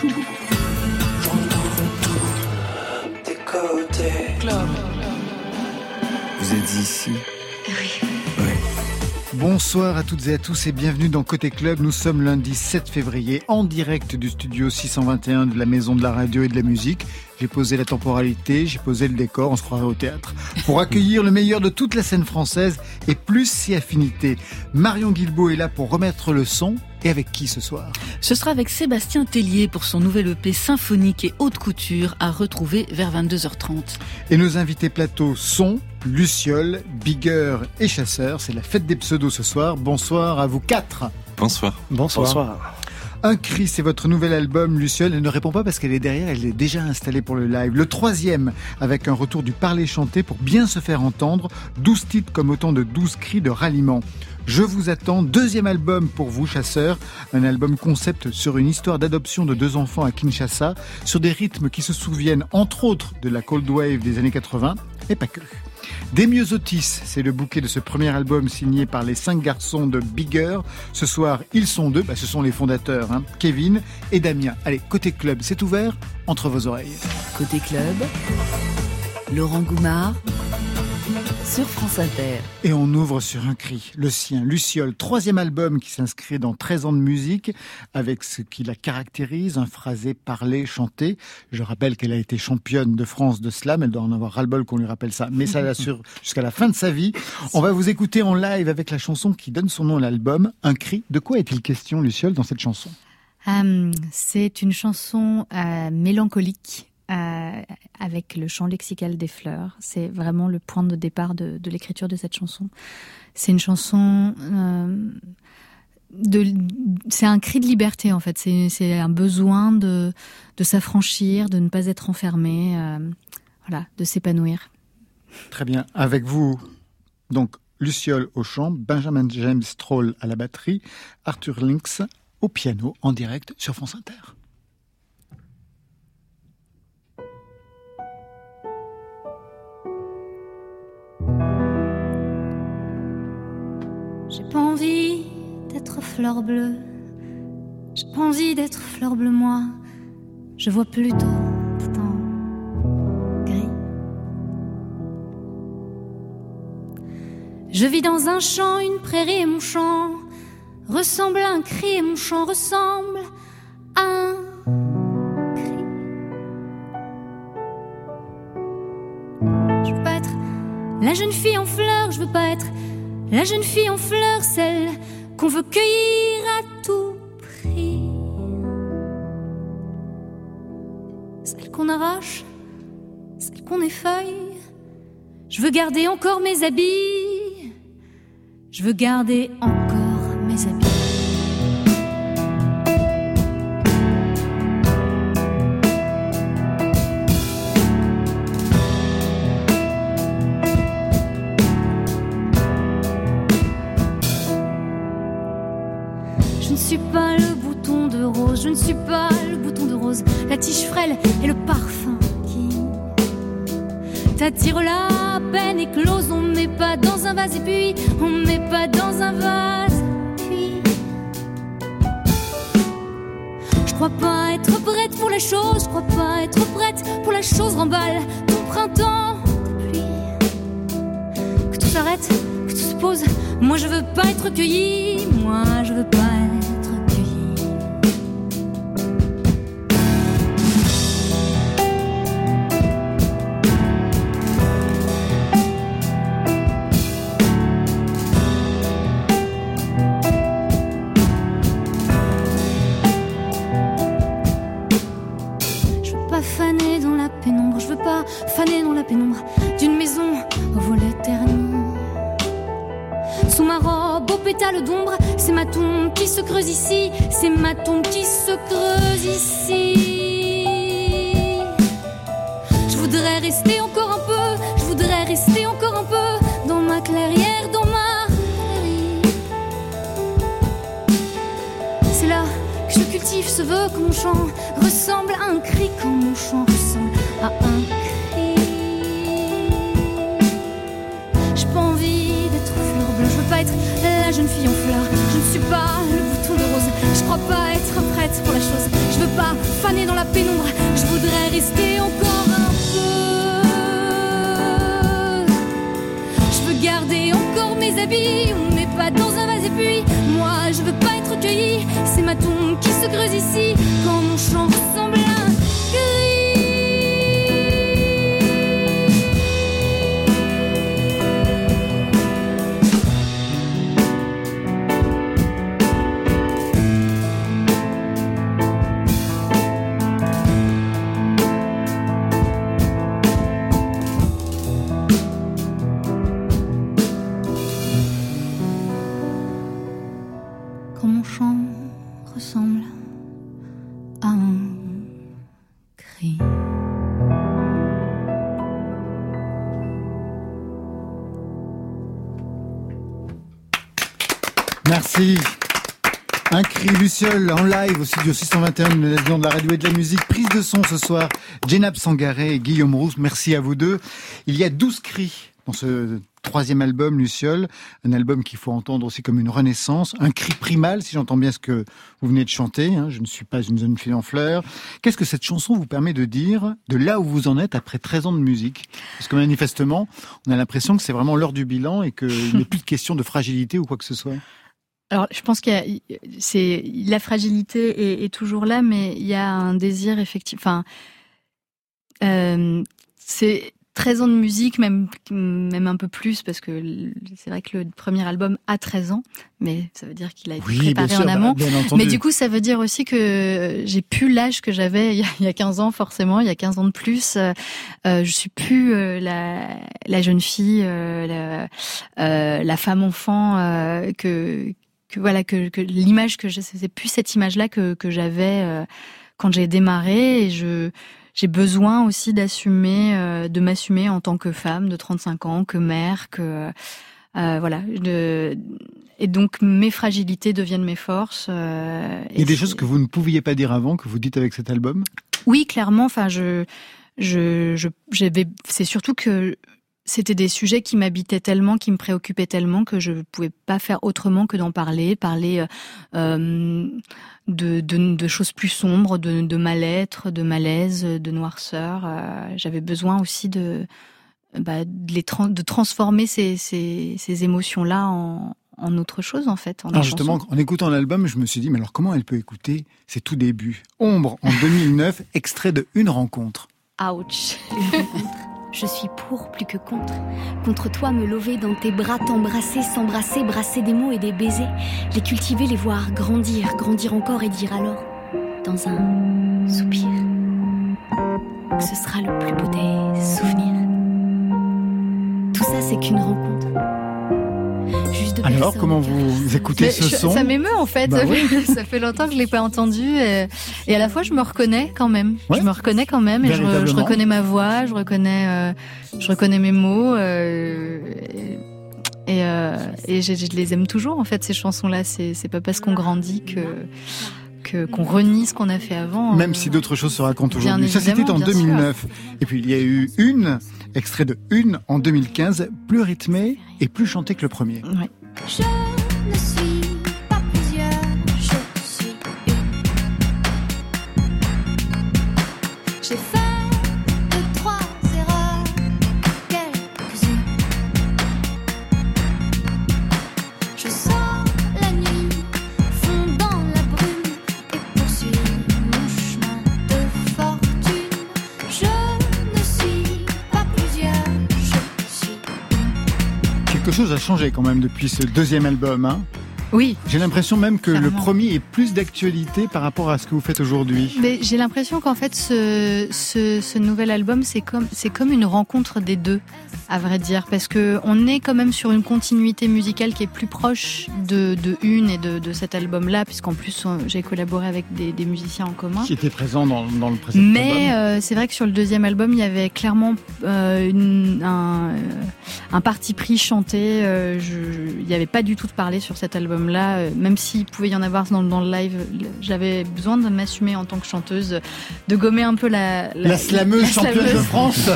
tout. Vous êtes ici Oui. Bonsoir à toutes et à tous et bienvenue dans Côté Club. Nous sommes lundi 7 février en direct du studio 621 de la Maison de la Radio et de la Musique. J'ai posé la temporalité, j'ai posé le décor, on se croirait au théâtre, pour accueillir le meilleur de toute la scène française et plus si affinité. Marion Guilbault est là pour remettre le son. Et avec qui ce soir? Ce sera avec Sébastien Tellier pour son nouvel EP symphonique et haute couture à retrouver vers 22h30. Et nos invités plateau sont Luciole, Bigger et Chasseur. C'est la fête des pseudos ce soir. Bonsoir à vous quatre. Bonsoir. Bonsoir. Bonsoir. Un cri, c'est votre nouvel album, Luciole. Elle ne répond pas parce qu'elle est derrière, elle est déjà installée pour le live. Le troisième, avec un retour du parler chanté pour bien se faire entendre. Douze titres comme autant de douze cris de ralliement. Je vous attends, deuxième album pour vous, chasseurs. Un album concept sur une histoire d'adoption de deux enfants à Kinshasa, sur des rythmes qui se souviennent entre autres de la Cold Wave des années 80, et pas que. Des Otis, c'est le bouquet de ce premier album signé par les cinq garçons de Bigger. Ce soir, ils sont deux, bah, ce sont les fondateurs, hein, Kevin et Damien. Allez, côté club, c'est ouvert entre vos oreilles. Côté club, Laurent Goumard sur France Inter. Et on ouvre sur un cri, le sien, Luciole, troisième album qui s'inscrit dans 13 ans de musique, avec ce qui la caractérise, un phrasé parlé, chanté. Je rappelle qu'elle a été championne de France de slam, elle doit en avoir ras-le-bol qu'on lui rappelle ça, mais ça l'assure jusqu'à la fin de sa vie. On va vous écouter en live avec la chanson qui donne son nom à l'album, Un cri. De quoi est-il question, Luciole, dans cette chanson? Euh, C'est une chanson euh, mélancolique euh, avec le chant lexical des fleurs. C'est vraiment le point de départ de, l'écriture de cette chanson. C'est une chanson. Euh, c'est un cri de liberté en fait. C'est un besoin de, s'affranchir, de ne pas être enfermé, euh, voilà, de s'épanouir. Très bien. Avec vous, donc Luciole au chant, Benjamin James Stroll à la batterie, Arthur Lynx au piano en direct sur France Inter. Envie d'être fleur bleue. J'ai pas envie d'être fleur bleue, moi. Je vois plutôt tout en gris. Je vis dans un champ, une prairie et mon champ ressemble à un cri et mon chant ressemble à un cri. Je veux pas être la jeune fille en fleurs, je veux pas être la jeune fille en fleurs, celle qu'on veut cueillir à tout prix. Celle qu'on arrache, celle qu'on effeuille. Je veux garder encore mes habits. Je veux garder encore mes habits. Je ne suis pas le bouton de rose, je ne suis pas le bouton de rose, la tige frêle et le parfum qui t'attire la peine éclose. On n'est pas dans un vase et puis on n'est pas dans un vase. Puis je crois pas être prête pour la chose, je crois pas être prête pour la chose. Remballe ton printemps de pluie, que tout s'arrête, que tout se pose. Moi je veux pas être cueillie, moi je veux pas d'ombre, c'est ma tombe qui se creuse ici, c'est ma tombe qui se creuse ici. Je voudrais rester encore un peu, je voudrais rester encore un peu dans ma clairière, dans ma C'est là que je cultive ce vœu que mon chant ressemble à un cri, quand mon chant ressemble à un cri. être la jeune fille en fleurs. Je ne suis pas le bouton de rose. Je crois pas être prête pour la chose. Je veux pas faner rester encore un peu. Je veux garder encore mes habits, mais pas dans un vase et puis moi je veux pas être cueillie. C'est ma tombe qui se creuse ici Luciole en live au studio 621 de la de la radio et de la musique. Prise de son ce soir. Jenab Sangaré et Guillaume Rousse. Merci à vous deux. Il y a 12 cris dans ce troisième album, Luciole. Un album qu'il faut entendre aussi comme une renaissance. Un cri primal, si j'entends bien ce que vous venez de chanter. Hein. Je ne suis pas une jeune fille en fleurs. Qu'est-ce que cette chanson vous permet de dire de là où vous en êtes après 13 ans de musique? Parce que manifestement, on a l'impression que c'est vraiment l'heure du bilan et qu'il n'est plus de question de fragilité ou quoi que ce soit. Alors, je pense qu'il c'est la fragilité est, toujours là, mais il y a un désir effectif. Enfin, euh, c'est 13 ans de musique, même même un peu plus, parce que c'est vrai que le premier album a 13 ans, mais ça veut dire qu'il a été préparé en amont. mais du coup, ça veut dire aussi que j'ai plus l'âge que j'avais il, y a 15 ans, forcément, il y a 15 ans de plus. Euh, je suis plus euh, la, la jeune fille, euh, la, euh, la femme enfant euh, que que voilà que, que l'image que je c'est plus cette image là que, que j'avais euh, quand j'ai démarré. Et je j'ai besoin aussi d'assumer euh, de m'assumer en tant que femme de 35 ans que mère que euh, voilà de, et donc mes fragilités deviennent mes forces il y a des choses que vous ne pouviez pas dire avant que vous dites avec cet album? Oui clairement. Enfin je je c'est surtout que c'était des sujets qui m'habitaient tellement, qui me préoccupaient tellement que je ne pouvais pas faire autrement que d'en parler, parler euh, de, de, choses plus sombres, de, de mal-être, de malaise, de noirceur. Euh, j'avais besoin aussi de, bah, de, les de transformer ces, ces, ces émotions-là en, en autre chose en fait. En alors justement, en écoutant l'album, je me suis dit, mais alors comment elle peut écouter ses tout débuts? Ombre en 2009, extrait de Une rencontre. Ouch Je suis pour plus que contre. Contre toi, me lever dans tes bras, t'embrasser, s'embrasser, brasser des mots et des baisers. Les cultiver, les voir grandir, grandir encore et dire alors, dans un soupir, que ce sera le plus beau des souvenirs. Tout ça, c'est qu'une rencontre. Alors, comment vous écoutez ce son Ça m'émeut en fait. Bah ça fait longtemps que je l'ai pas entendu et, à la fois je me reconnais quand même. Je me reconnais quand même et je, reconnais ma voix, je reconnais, euh, je reconnais mes mots. Euh, et, euh, et je, les aime toujours en fait ces chansons-là. C'est pas parce qu'on grandit que qu'on renie ce qu'on a fait avant. Même si d'autres choses se racontent aujourd'hui. Ça, c'était en 2009. Et puis, il y a eu une, extrait de une en 2015, plus rythmé et plus chanté que le premier. Je ne suis pas plusieurs, je suis une. Quelque chose a changé quand même depuis ce deuxième album. Hein oui. J'ai l'impression même que le premier est plus d'actualité par rapport à ce que vous faites aujourd'hui. Mais j'ai l'impression qu'en fait, ce, ce, ce, nouvel album, c'est comme, c'est comme une rencontre des deux, à vrai dire, parce que on est quand même sur une continuité musicale qui est plus proche de, de une et de, de cet album-là, puisqu'en plus j'ai collaboré avec des, des, musiciens en commun. Qui étaient présents dans, dans le précédent Mais euh, c'est vrai que sur le deuxième album, il y avait clairement euh, une, un, un parti pris chanté. Euh, il n'y avait pas du tout de parler sur cet album là euh, même s'il pouvait y en avoir dans, dans le live, j'avais besoin de m'assumer en tant que chanteuse, de gommer un peu la... La, slameuse championne de France.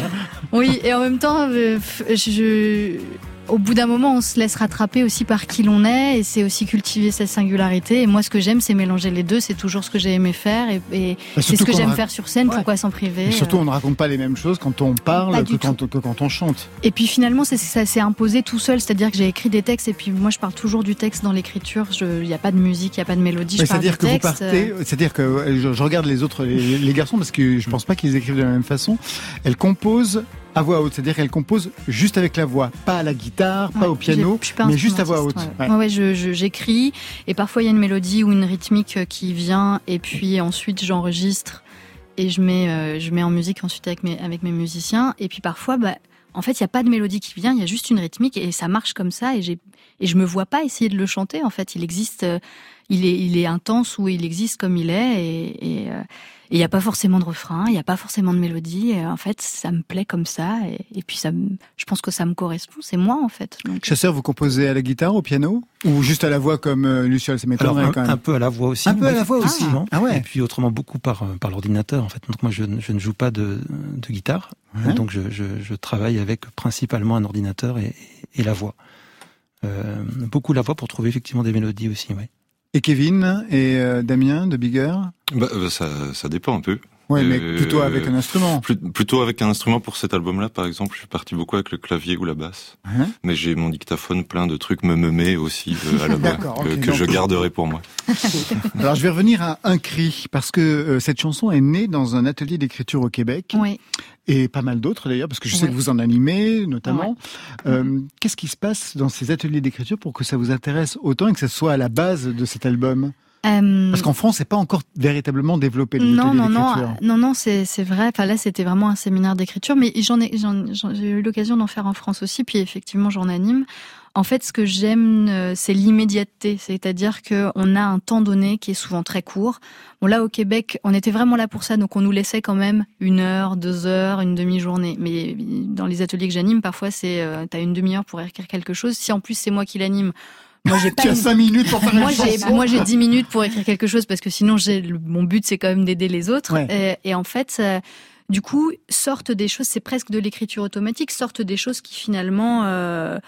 Oui, et en même temps, euh, je au bout d'un moment, on se laisse rattraper aussi par qui l'on est et c'est aussi cultiver sa singularité. Et moi, ce que j'aime, c'est mélanger les deux. C'est toujours ce que j'ai aimé faire et, et Bah, c'est ce que j'aime rac- faire sur scène. Ouais. Pourquoi s'en priver Et surtout, euh. on ne raconte pas les mêmes choses quand on parle que quand, que quand on chante. Et puis finalement, c'est- ça s'est imposé tout seul. C'est-à-dire que j'ai écrit des textes et puis moi, je parle toujours du texte dans l'écriture. Il n'y a pas de musique, il n'y a pas de mélodie. Du C'est-à-dire que vous texte. euh. partez, c'est-à-dire que euh, je, je regarde les autres, les, les garçons, parce que je pense pas qu'ils écrivent de la même façon. Elles composent à voix haute, c'est-à-dire qu'elles composent juste avec la voix, pas à la guitare, pas au piano, pas mais juste à voix haute. Ouais. Ouais, j'écris et parfois il y a une mélodie ou une rythmique euh, qui vient et puis ensuite j'enregistre et je mets, euh, je mets en musique ensuite avec mes, avec mes musiciens et puis parfois, bah, en fait, il n'y a pas de mélodie qui vient, il y a juste une rythmique et ça marche comme ça et j'ai et je me vois pas essayer de le chanter. En fait, il existe, euh, il est, il est intense ou il existe comme il est et euh, et il n'y a pas forcément de refrain, il n'y a pas forcément de mélodie. Et en fait, ça me plaît comme ça et, et puis ça, me- je pense que ça me correspond. C'est moi en fait. Donc, Chasseur, vous composez à la guitare, au piano Ou juste à la voix comme euh, Luciole C'est quand même? un peu à la voix aussi. Un peu à la voix aussi. Ah ouais. Et puis autrement beaucoup par euh, par l'ordinateur en fait. Donc moi je, ne- je ne joue pas de, de guitare. Ouais. Donc je, je, je travaille avec principalement un ordinateur et, et la voix. Euh, beaucoup la voix pour trouver effectivement des mélodies aussi. Ouais. Et Kevin et euh, Damien de Bigger? Bah, euh, ça, ça dépend un peu. Mais Euh, plutôt avec un instrument. Plus- plutôt avec un instrument pour cet album-là, par exemple, je suis parti beaucoup avec le clavier ou la basse. Hein Mais j'ai mon dictaphone plein de trucs me me aussi euh, à la que, ok, que donc- je garderai pour moi. Alors je vais revenir à Un cri, parce que euh, cette chanson est née dans un atelier d'écriture au Québec, oui. et pas mal d'autres d'ailleurs, parce que je sais que vous en animez notamment. Euh, Qu'est-ce qui se passe dans ces ateliers d'écriture pour que ça vous intéresse autant et que ça soit à la base de cet album? Euh, Parce qu'en France, c'est pas encore véritablement développé les non, ateliers non, non, non, non, c'est vrai. Enfin là, c'était vraiment un séminaire d'écriture, mais j'en ai, j'ai eu l'occasion d'en faire en France aussi, puis effectivement, j'en anime. En fait, ce que j'aime, euh, c'est l'immédiateté, c'est-à-dire que on a un temps donné qui est souvent très court. Bon là, au Québec, on était vraiment là pour ça, donc on nous laissait quand même une heure, deux heures, une demi-journée. Mais dans les ateliers que j'anime, parfois c'est, euh, t'as une demi-heure pour écrire quelque chose. Si en plus c'est moi qui l'anime, moi j'ai pas Tu as une- cinq minutes pour faire moi j'ai moi j'ai 10 minutes pour écrire quelque chose parce que sinon j'ai mon but c'est quand même d'aider les autres. Ouais. et, et en fait ça- du coup sortent des choses c'est presque de l'écriture automatique sortent des choses qui finalement euh,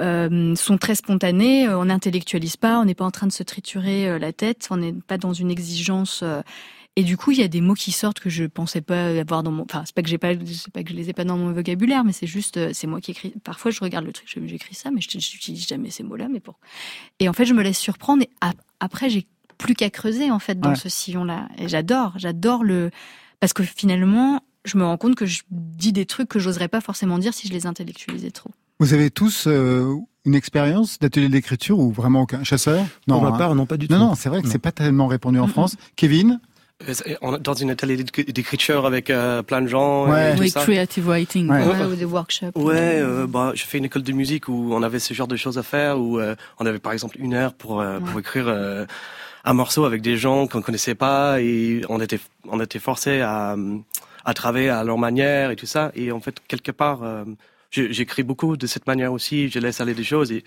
euh, sont très spontanées. Euh, on n'intellectualise pas on n'est pas en train de se triturer euh, la tête on n'est pas dans une exigence euh, et du coup, il y a des mots qui sortent que je pensais pas avoir dans mon. Enfin, c'est pas que j'ai pas, c'est pas que je les ai pas dans mon vocabulaire, mais c'est juste, euh, c'est moi qui écris. Parfois, je regarde le truc, j'écris ça, mais je n'utilise jamais ces mots-là. Mais pour. Et en fait, je me laisse surprendre. Et ap- après, j'ai plus qu'à creuser en fait dans Ouais. ce sillon-là. Et j'adore, j'adore le parce que finalement, je me rends compte que je dis des trucs que j'oserais pas forcément dire si je les intellectualisais trop. Vous avez tous euh, une expérience d'atelier d'écriture ou vraiment aucun chasseur? Pour ma hein. part, non pas du tout. Non, non, c'est vrai que Non. c'est pas tellement répandu en. France. Kevin? Dans une atelier d'éc- d'écriture avec euh, plein de gens. Ouais. Et tout Oui, ça. creative writing. Ouais. Ouais, ou des workshops. Ouais, euh, bah, j'ai fait une école de musique où on avait ce genre de choses à faire, où euh, on avait par exemple une heure pour, euh, pour écrire euh, un morceau avec des gens qu'on connaissait pas et on était on était forcé à à travailler à leur manière et tout ça. Et en fait, quelque part, euh, j'écris beaucoup de cette manière aussi. Je laisse aller des choses et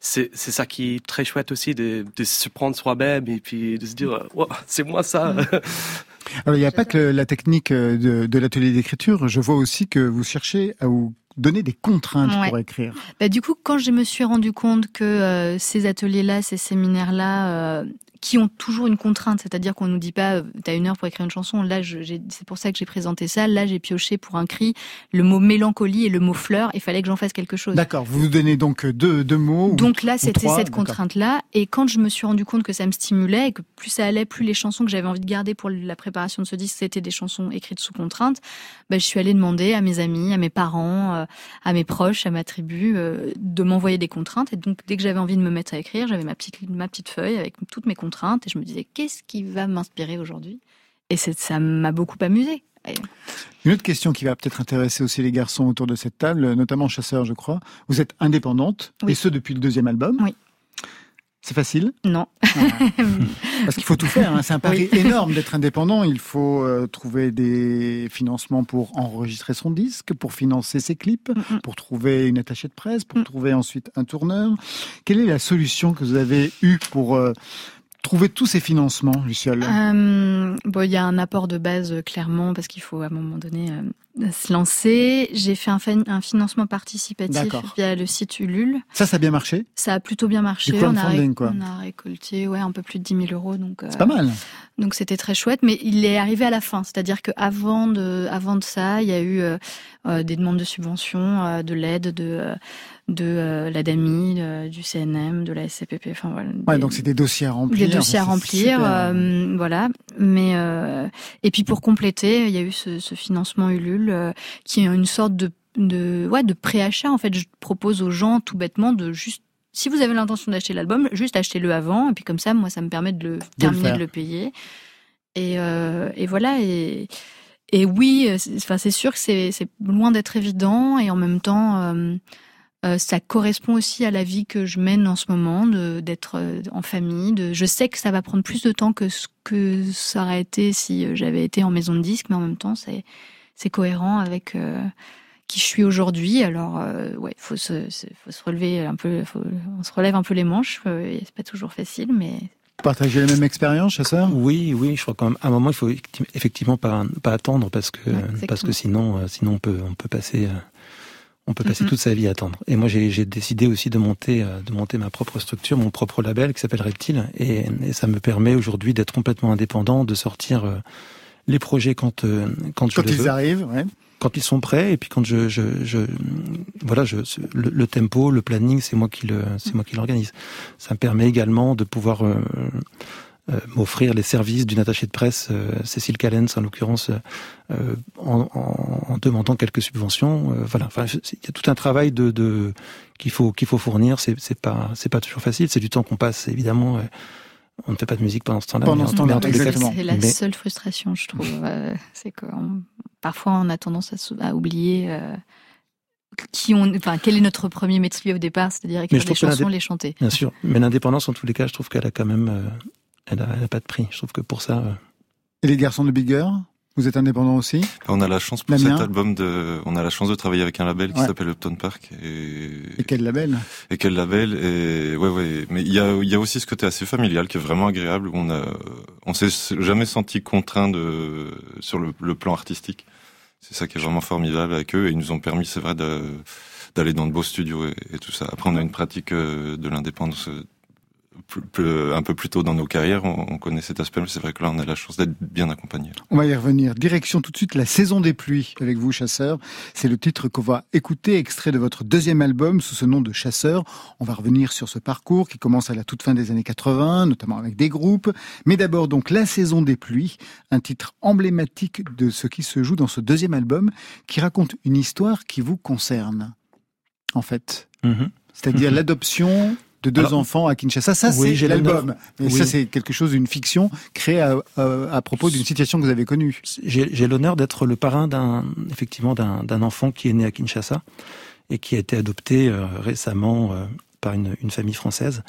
c'est c'est ça qui est très chouette aussi de, de se prendre soi-même et puis de se dire, Wow, c'est moi ça. Alors, il n'y a pas que la technique euh, de, de l'atelier d'écriture. Je vois aussi que vous cherchez à vous donner des contraintes Ouais. pour écrire. Bah, du coup, quand je me suis rendu compte que euh, ces ateliers-là, ces séminaires-là, euh, qui ont toujours une contrainte, c'est-à-dire qu'on nous dit pas, euh, t'as une heure pour écrire une chanson. Là, c'est pour ça que j'ai présenté ça. Là, j'ai pioché pour un cri le mot mélancolie et le mot fleur. Il fallait que j'en fasse quelque chose. D'accord, vous vous donnez donc deux, deux mots. ou- Donc là, c'était cette contrainte-là. Et quand je me suis rendu compte que ça me stimulait et que plus ça allait, plus les chansons que j'avais envie de garder pour la préparation de ce disque, c'était des chansons écrites sous contrainte, bah, je suis allée demander à mes amis, à mes parents, euh, à mes proches, à ma tribu, euh, de m'envoyer des contraintes. Et donc, dès que j'avais envie de me mettre à écrire, j'avais ma petite, ma petite feuille avec toutes mes contraintes et je me disais, qu'est-ce qui va m'inspirer aujourd'hui? Et ça m'a beaucoup amusé. Une autre question qui va peut-être intéresser aussi les garçons autour de cette table, notamment chasseurs, je crois. Vous êtes indépendante, Oui. et ce depuis le deuxième album. Oui. C'est facile? Non. Parce qu'il faut tout faire. hein. C'est un pari énorme d'être indépendant. Il faut euh, trouver des financements pour enregistrer son disque, pour financer ses clips, Mm, mm. pour trouver une attachée de presse, pour Mm. trouver ensuite un tourneur. Quelle est la solution que vous avez eue pour euh, trouver tous ces financements, Luciole? Euh, bon, il y a un apport de base euh, clairement parce qu'il faut à un moment donné euh, se lancer. J'ai fait un, un, financement participatif via le site Ulule. Ça, ça a bien marché? Ça a plutôt bien marché. on, a quoi? on a récolté ouais, un peu plus de 10 000 euros. Donc, c'est pas mal. Donc c'était très chouette, mais il est arrivé à la fin. C'est-à-dire qu'avant de, avant de ça, il y a eu des demandes de subventions, de l'aide, de de euh, l'ADAMI, du CNM, de la SCPP. Enfin voilà. Ouais, donc c'est des dossiers à remplir. Des dossiers à remplir, euh, voilà. Mais euh, et puis pour compléter, il y a eu ce, ce financement Ulule euh, qui est une sorte de de ouais de préachat. En fait, je propose aux gens tout bêtement de juste si vous avez l'intention d'acheter l'album, juste achetez-le avant, et puis comme ça, moi, ça me permet de le terminer, de le payer. Et, euh, et voilà. Et, et oui, enfin, c'est sûr que c'est loin d'être évident, et en même temps, euh, euh, ça correspond aussi à la vie que je mène en ce moment, d'être euh, en famille. Je sais que ça va prendre plus de temps que ce que ça aurait été si euh, j'avais été en maison de disque, mais en même temps, c'est cohérent avec qui je suis aujourd'hui. Alors, ouais, faut se, faut se relever un peu, on se relève un peu les manches. c'est pas toujours facile, mais Partager la même expérience, chasseur Oui, oui, je crois quand même. À un moment, il faut effectivement pas, pas attendre parce que parce que sinon, sinon on peut on peut passer on peut passer toute sa vie à attendre. Et moi, j'ai décidé aussi de monter, euh, de monter ma propre structure, mon propre label qui s'appelle Reptile, et, et, ça me permet aujourd'hui d'être complètement indépendant, de sortir euh, les projets quand euh, quand, quand ils arrivent, ouais. quand ils sont prêts, et puis quand je, je, je voilà, je, le, tempo, le planning, c'est moi qui le, c'est moi qui l'organise. Ça me permet également de pouvoir euh, m'offrir les services d'une attachée de presse, euh, Cécile Callens en l'occurrence, euh, en, en, demandant quelques subventions. voilà, enfin, il y a tout un travail de, de qu'il faut qu'il faut fournir. C'est c'est pas c'est pas toujours facile. C'est du temps qu'on passe évidemment. On ne fait pas de musique pendant ce temps-là. Pendant ce temps-là, C'est la seule frustration, je trouve. c'est que parfois on a tendance à, à oublier qui on, enfin, quel est notre premier métier au départ, c'est-à-dire écrire des chansons, les chanter. Bien sûr, mais l'indépendance, en tous les cas, je trouve qu'elle a quand même elle n'a pas de prix. Je trouve que pour ça. Euh, Et les garçons de Bigger vous êtes indépendant aussi On a la chance pour cet album de, on a la chance de travailler avec un label qui s'appelle Upton Park. Et... et quel label? Et quel label? Et ouais, ouais. Mais il y a, il y a aussi ce côté assez familial qui est vraiment agréable. On a, on s'est jamais senti contraint de sur le, plan artistique. C'est ça qui est vraiment formidable avec eux et ils nous ont permis, c'est vrai, d'aller dans de beaux studios et, et, tout ça. Après, on a une pratique euh, de l'indépendance un peu plus tôt dans nos carrières, on, connaît cet aspect, mais c'est vrai que là, on a la chance d'être bien accompagné. On va y revenir. Direction tout de suite la saison des pluies avec vous, Chasseur. C'est le titre qu'on va écouter, extrait de votre deuxième album sous ce nom de Chasseur. On va revenir sur ce parcours qui commence à la toute fin des années 80, notamment avec des groupes. Mais d'abord, donc, la saison des pluies, un titre emblématique de ce qui se joue dans ce deuxième album qui raconte une histoire qui vous concerne, en fait. Mm-hmm. C'est-à-dire mm-hmm. l'adoption de deux enfants à Kinshasa. Ça, c'est l'album. Mais ça, c'est quelque chose d'une fiction créée à, propos d'une situation que vous avez connue. J'ai l'honneur d'être le parrain d'un, effectivement, d'un enfant qui est né à Kinshasa et qui a été adopté euh, récemment euh, par une, famille française.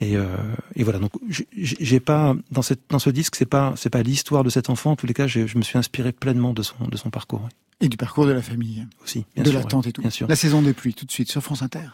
Et, euh, et, voilà. Donc, j'ai pas dans cette dans ce disque, c'est pas c'est pas l'histoire de cet enfant. En tous les cas, je me suis inspiré pleinement de son de son parcours. Et du parcours de la famille. Aussi. de la tante et tout. Bien sûr. La saison des pluies, tout de suite sur France Inter.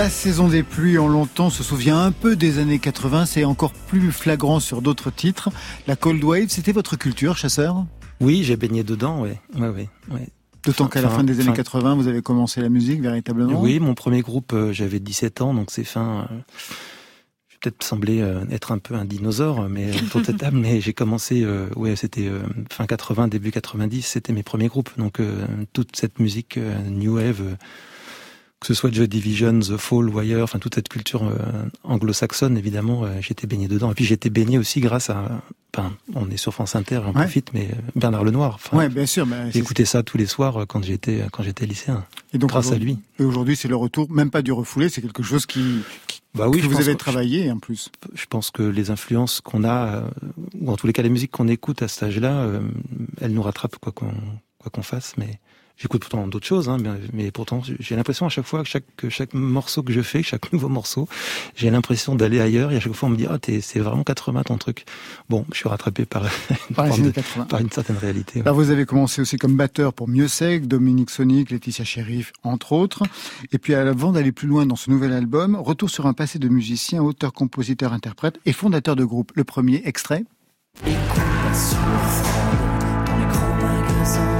La saison des pluies en longtemps se souvient un peu des années 80, c'est encore plus flagrant sur d'autres titres. La Cold Wave, c'était votre culture, chasseur? Oui, j'ai baigné dedans, oui. Ouais, ouais, ouais. D'autant qu'à la fin des années 80, vous avez commencé la musique véritablement? Oui, mon premier groupe, euh, j'avais 17 ans, donc c'est fin... Euh, je vais peut-être sembler euh, être un peu un dinosaure, mais pour cette table, mais j'ai commencé, ouais, c'était fin 80, début 90, c'était mes premiers groupes, donc toute cette musique new wave que ce soit Joy Division, The Fall, Wire, enfin toute cette culture euh, anglo-saxonne, évidemment, euh, j'étais baigné dedans. Et puis j'étais baigné aussi grâce à, enfin, on est sur France Inter, on profite, mais euh, Bernard Lenoir. Ouais, bien sûr. J'écoutais ça tous les soirs quand j'étais quand j'étais lycéen. Et donc grâce à lui. Et aujourd'hui, c'est le retour, même pas du refoulé, c'est quelque chose qui, bah oui, que vous avez travaillé en plus. Je pense que les influences qu'on a, ou en tous les cas les musiques qu'on écoute à cet âge-là, elles nous rattrapent quoi qu'on quoi qu'on fasse, mais J'écoute pourtant d'autres choses, hein, mais, pourtant j'ai l'impression à chaque fois que chaque, chaque morceau que je fais, chaque nouveau morceau, j'ai l'impression d'aller ailleurs et à chaque fois on me dit ah c'est vraiment 80 ton truc. Bon, je suis rattrapé par par, une certaine réalité. vous avez commencé aussi comme batteur pour Mieux Sec, Dominique Sonic, Laetitia Sheriff, entre autres. Et puis avant d'aller plus loin dans ce nouvel album, retour sur un passé de musicien, auteur, compositeur, interprète et fondateur de groupe. Le premier extrait. C'était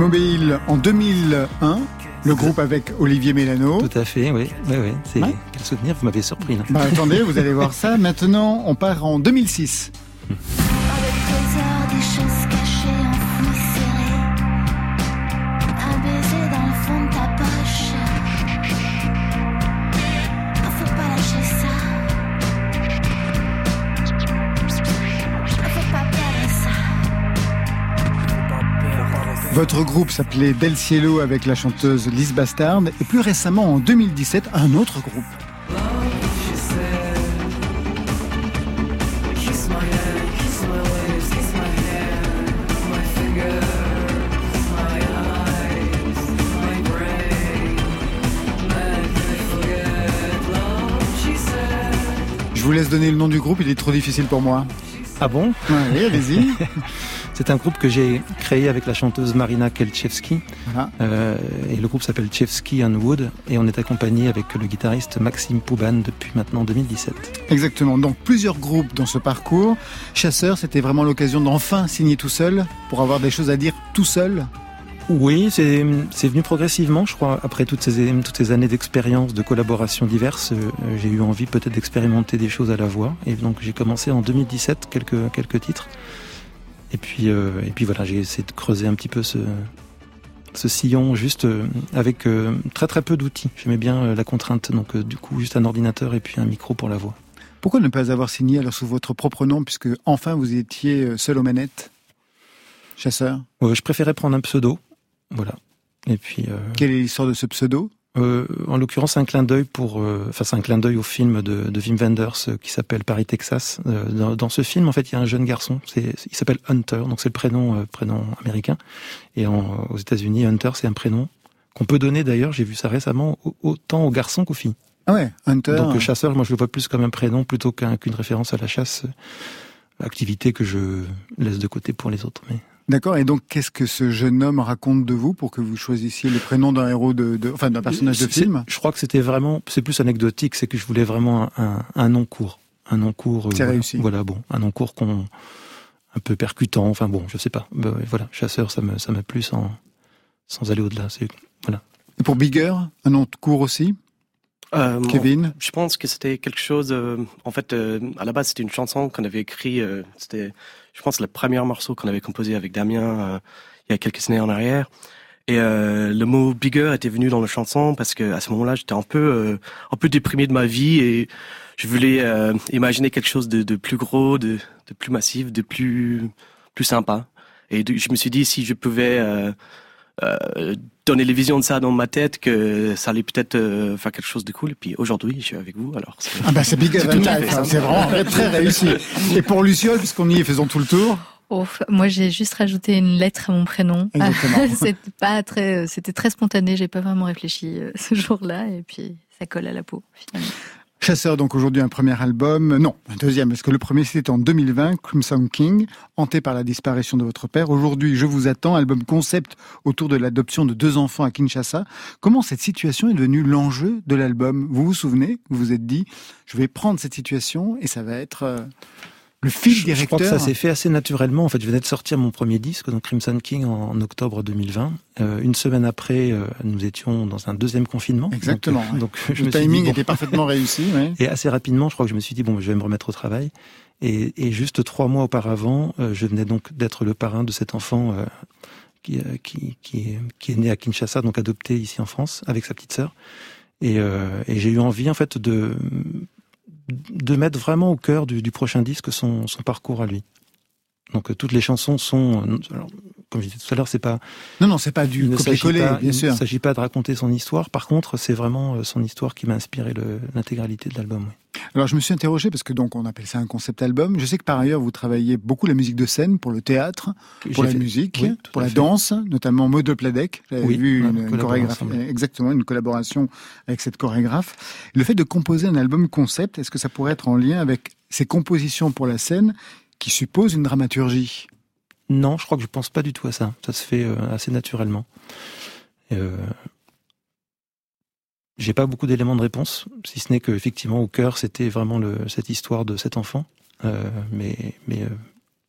Mobile en 2001. Le groupe avec Olivier Mélano. Tout à fait, oui. oui, oui. C'est quel souvenir, vous m'avez surpris. Là. Bah, attendez, vous allez voir ça. Maintenant, on part en 2006. Votre groupe s'appelait Del Cielo avec la chanteuse Liz Bastard et plus récemment en 2017 un autre groupe. Je vous laisse donner le nom du groupe, il est trop difficile pour moi. Ah bon? Oui, allez-y. C'est un groupe que j'ai créé avec la chanteuse Marina Kelchevski. Euh, et le groupe s'appelle Chevsky and Wood. Et on est accompagné avec le guitariste Maxime Pouban depuis maintenant 2017. Exactement. Donc plusieurs groupes dans ce parcours. Chasseur, c'était vraiment l'occasion d'enfin signer tout seul pour avoir des choses à dire tout seul oui, c'est venu progressivement, je crois. Après toutes ces, toutes ces années d'expérience, de collaborations diverses, euh, j'ai eu envie peut-être d'expérimenter des choses à la voix. Et donc j'ai commencé en 2017 quelques, quelques titres. Et puis, euh, et puis voilà, j'ai essayé de creuser un petit peu ce, ce sillon juste euh, avec euh, très très peu d'outils. J'aimais bien la contrainte, donc du coup juste un ordinateur et puis un micro pour la voix. Pourquoi ne pas avoir signé alors sous votre propre nom puisque enfin vous étiez seul aux manettes, chasseur? Je préférais prendre un pseudo, voilà. Et puis. Quelle est l'histoire de ce pseudo? Euh, en l'occurrence, un clin d'œil pour, euh, enfin, c'est un clin d'œil au film de, de Wim Wenders euh, qui s'appelle Paris, Texas. Dans, dans, ce film, en fait, il y a un jeune garçon. C'est, il s'appelle Hunter, donc c'est le prénom, prénom américain. Et en, aux États-Unis, Hunter, c'est un prénom qu'on peut donner d'ailleurs. J'ai vu ça récemment autant aux garçons qu'aux filles. Ah ouais, Hunter. Donc chasseur, moi, je le vois plus comme un prénom plutôt qu'une référence à la chasse, activité que je laisse de côté pour les autres. Mais D'accord. Et donc, qu'est-ce que ce jeune homme raconte de vous pour que vous choisissiez le prénom d'un héros de, de enfin d'un personnage de film? Je crois que c'était vraiment, c'est plus anecdotique, c'est que je voulais vraiment un, un, nom court, un nom court. Euh, c'est réussi. Voilà, bon, un nom court qu'on, un peu percutant. Enfin bon, je sais pas. Ben, voilà, chasseur, ça me, ça m'a plu sans, sans aller au-delà. C'est voilà. Et pour Bigger, un nom court aussi? Euh, Kevin, je pense que c'était quelque chose. Euh, en fait, euh, à la base, c'était une chanson qu'on avait écrite. c'était je pense, le premier morceau qu'on avait composé avec Damien euh, il y a quelques années en arrière. Et euh, le mot bigger était venu dans la chanson parce que à ce moment-là, j'étais un peu euh, un peu déprimé de ma vie et je voulais imaginer quelque chose de, de plus gros, de, de, plus massif, de plus plus sympa. Et je me suis dit si je pouvais euh, donner les visions de ça dans ma tête que ça allait peut-être euh, faire quelque chose de cool. Et puis aujourd'hui, je suis avec vous. Alors ah bah c'est big hein. c'est vraiment très réussi. Et pour Luciole, puisqu'on y est, faisons tout le tour. Oh, moi, j'ai juste rajouté une lettre à mon prénom. c'était pas très, c'était très spontané. J'ai pas vraiment réfléchi euh, ce jour-là, et puis ça colle à la peau finalement. Chasseur, donc aujourd'hui un premier album, non, un deuxième, parce que le premier c'était en 2020, Crimson King, hanté par la disparition de votre père. Aujourd'hui, Je vous attends, album concept autour de l'adoption de deux enfants à Kinshasa. Comment cette situation est devenue l'enjeu de l'album? Vous vous souvenez? Vous vous êtes dit, je vais prendre cette situation et ça va être... Euh, le fil directeur. Je crois que ça s'est fait assez naturellement. En fait, je venais de sortir mon premier disque, donc Crimson King, en, octobre 2020. Euh, une semaine après, euh, nous étions dans un deuxième confinement. Exactement. Donc, je le timing était parfaitement réussi. Et assez rapidement, je crois que je me suis dit bon, je vais me remettre au travail. Et, et juste trois mois auparavant, euh, je venais donc d'être le parrain de cet enfant euh, qui, qui, qui, qui, est né à Kinshasa, donc adopté ici en France, avec sa petite sœur. Et, et j'ai eu envie en fait de de mettre vraiment au cœur du, prochain disque son, parcours à lui. Donc euh, toutes les chansons sont, euh, comme je disais tout à l'heure, c'est pas. Non, non, c'est pas du copier-coller, bien sûr. Il ne s'agit pas de raconter son histoire. Par contre, c'est vraiment euh, son histoire qui m'a inspiré l'intégralité de l'album. Alors je me suis interrogé parce que donc on appelle ça un concept album. Je sais que par ailleurs vous travaillez beaucoup la musique de scène pour le théâtre, pour la musique, pour la danse, notamment Maud Pladec. J'avais oui, vu une, une exactement une collaboration avec cette chorégraphe. Le fait de composer un album concept, est-ce que ça pourrait être en lien avec ses compositions pour la scène qui suppose une dramaturgie. Non, je crois que je pense pas du tout à ça. Ça se fait euh, assez naturellement. Euh, j'ai pas beaucoup d'éléments de réponse, si ce n'est que effectivement au cœur c'était vraiment le, cette histoire de cet enfant. Euh, mais mais euh,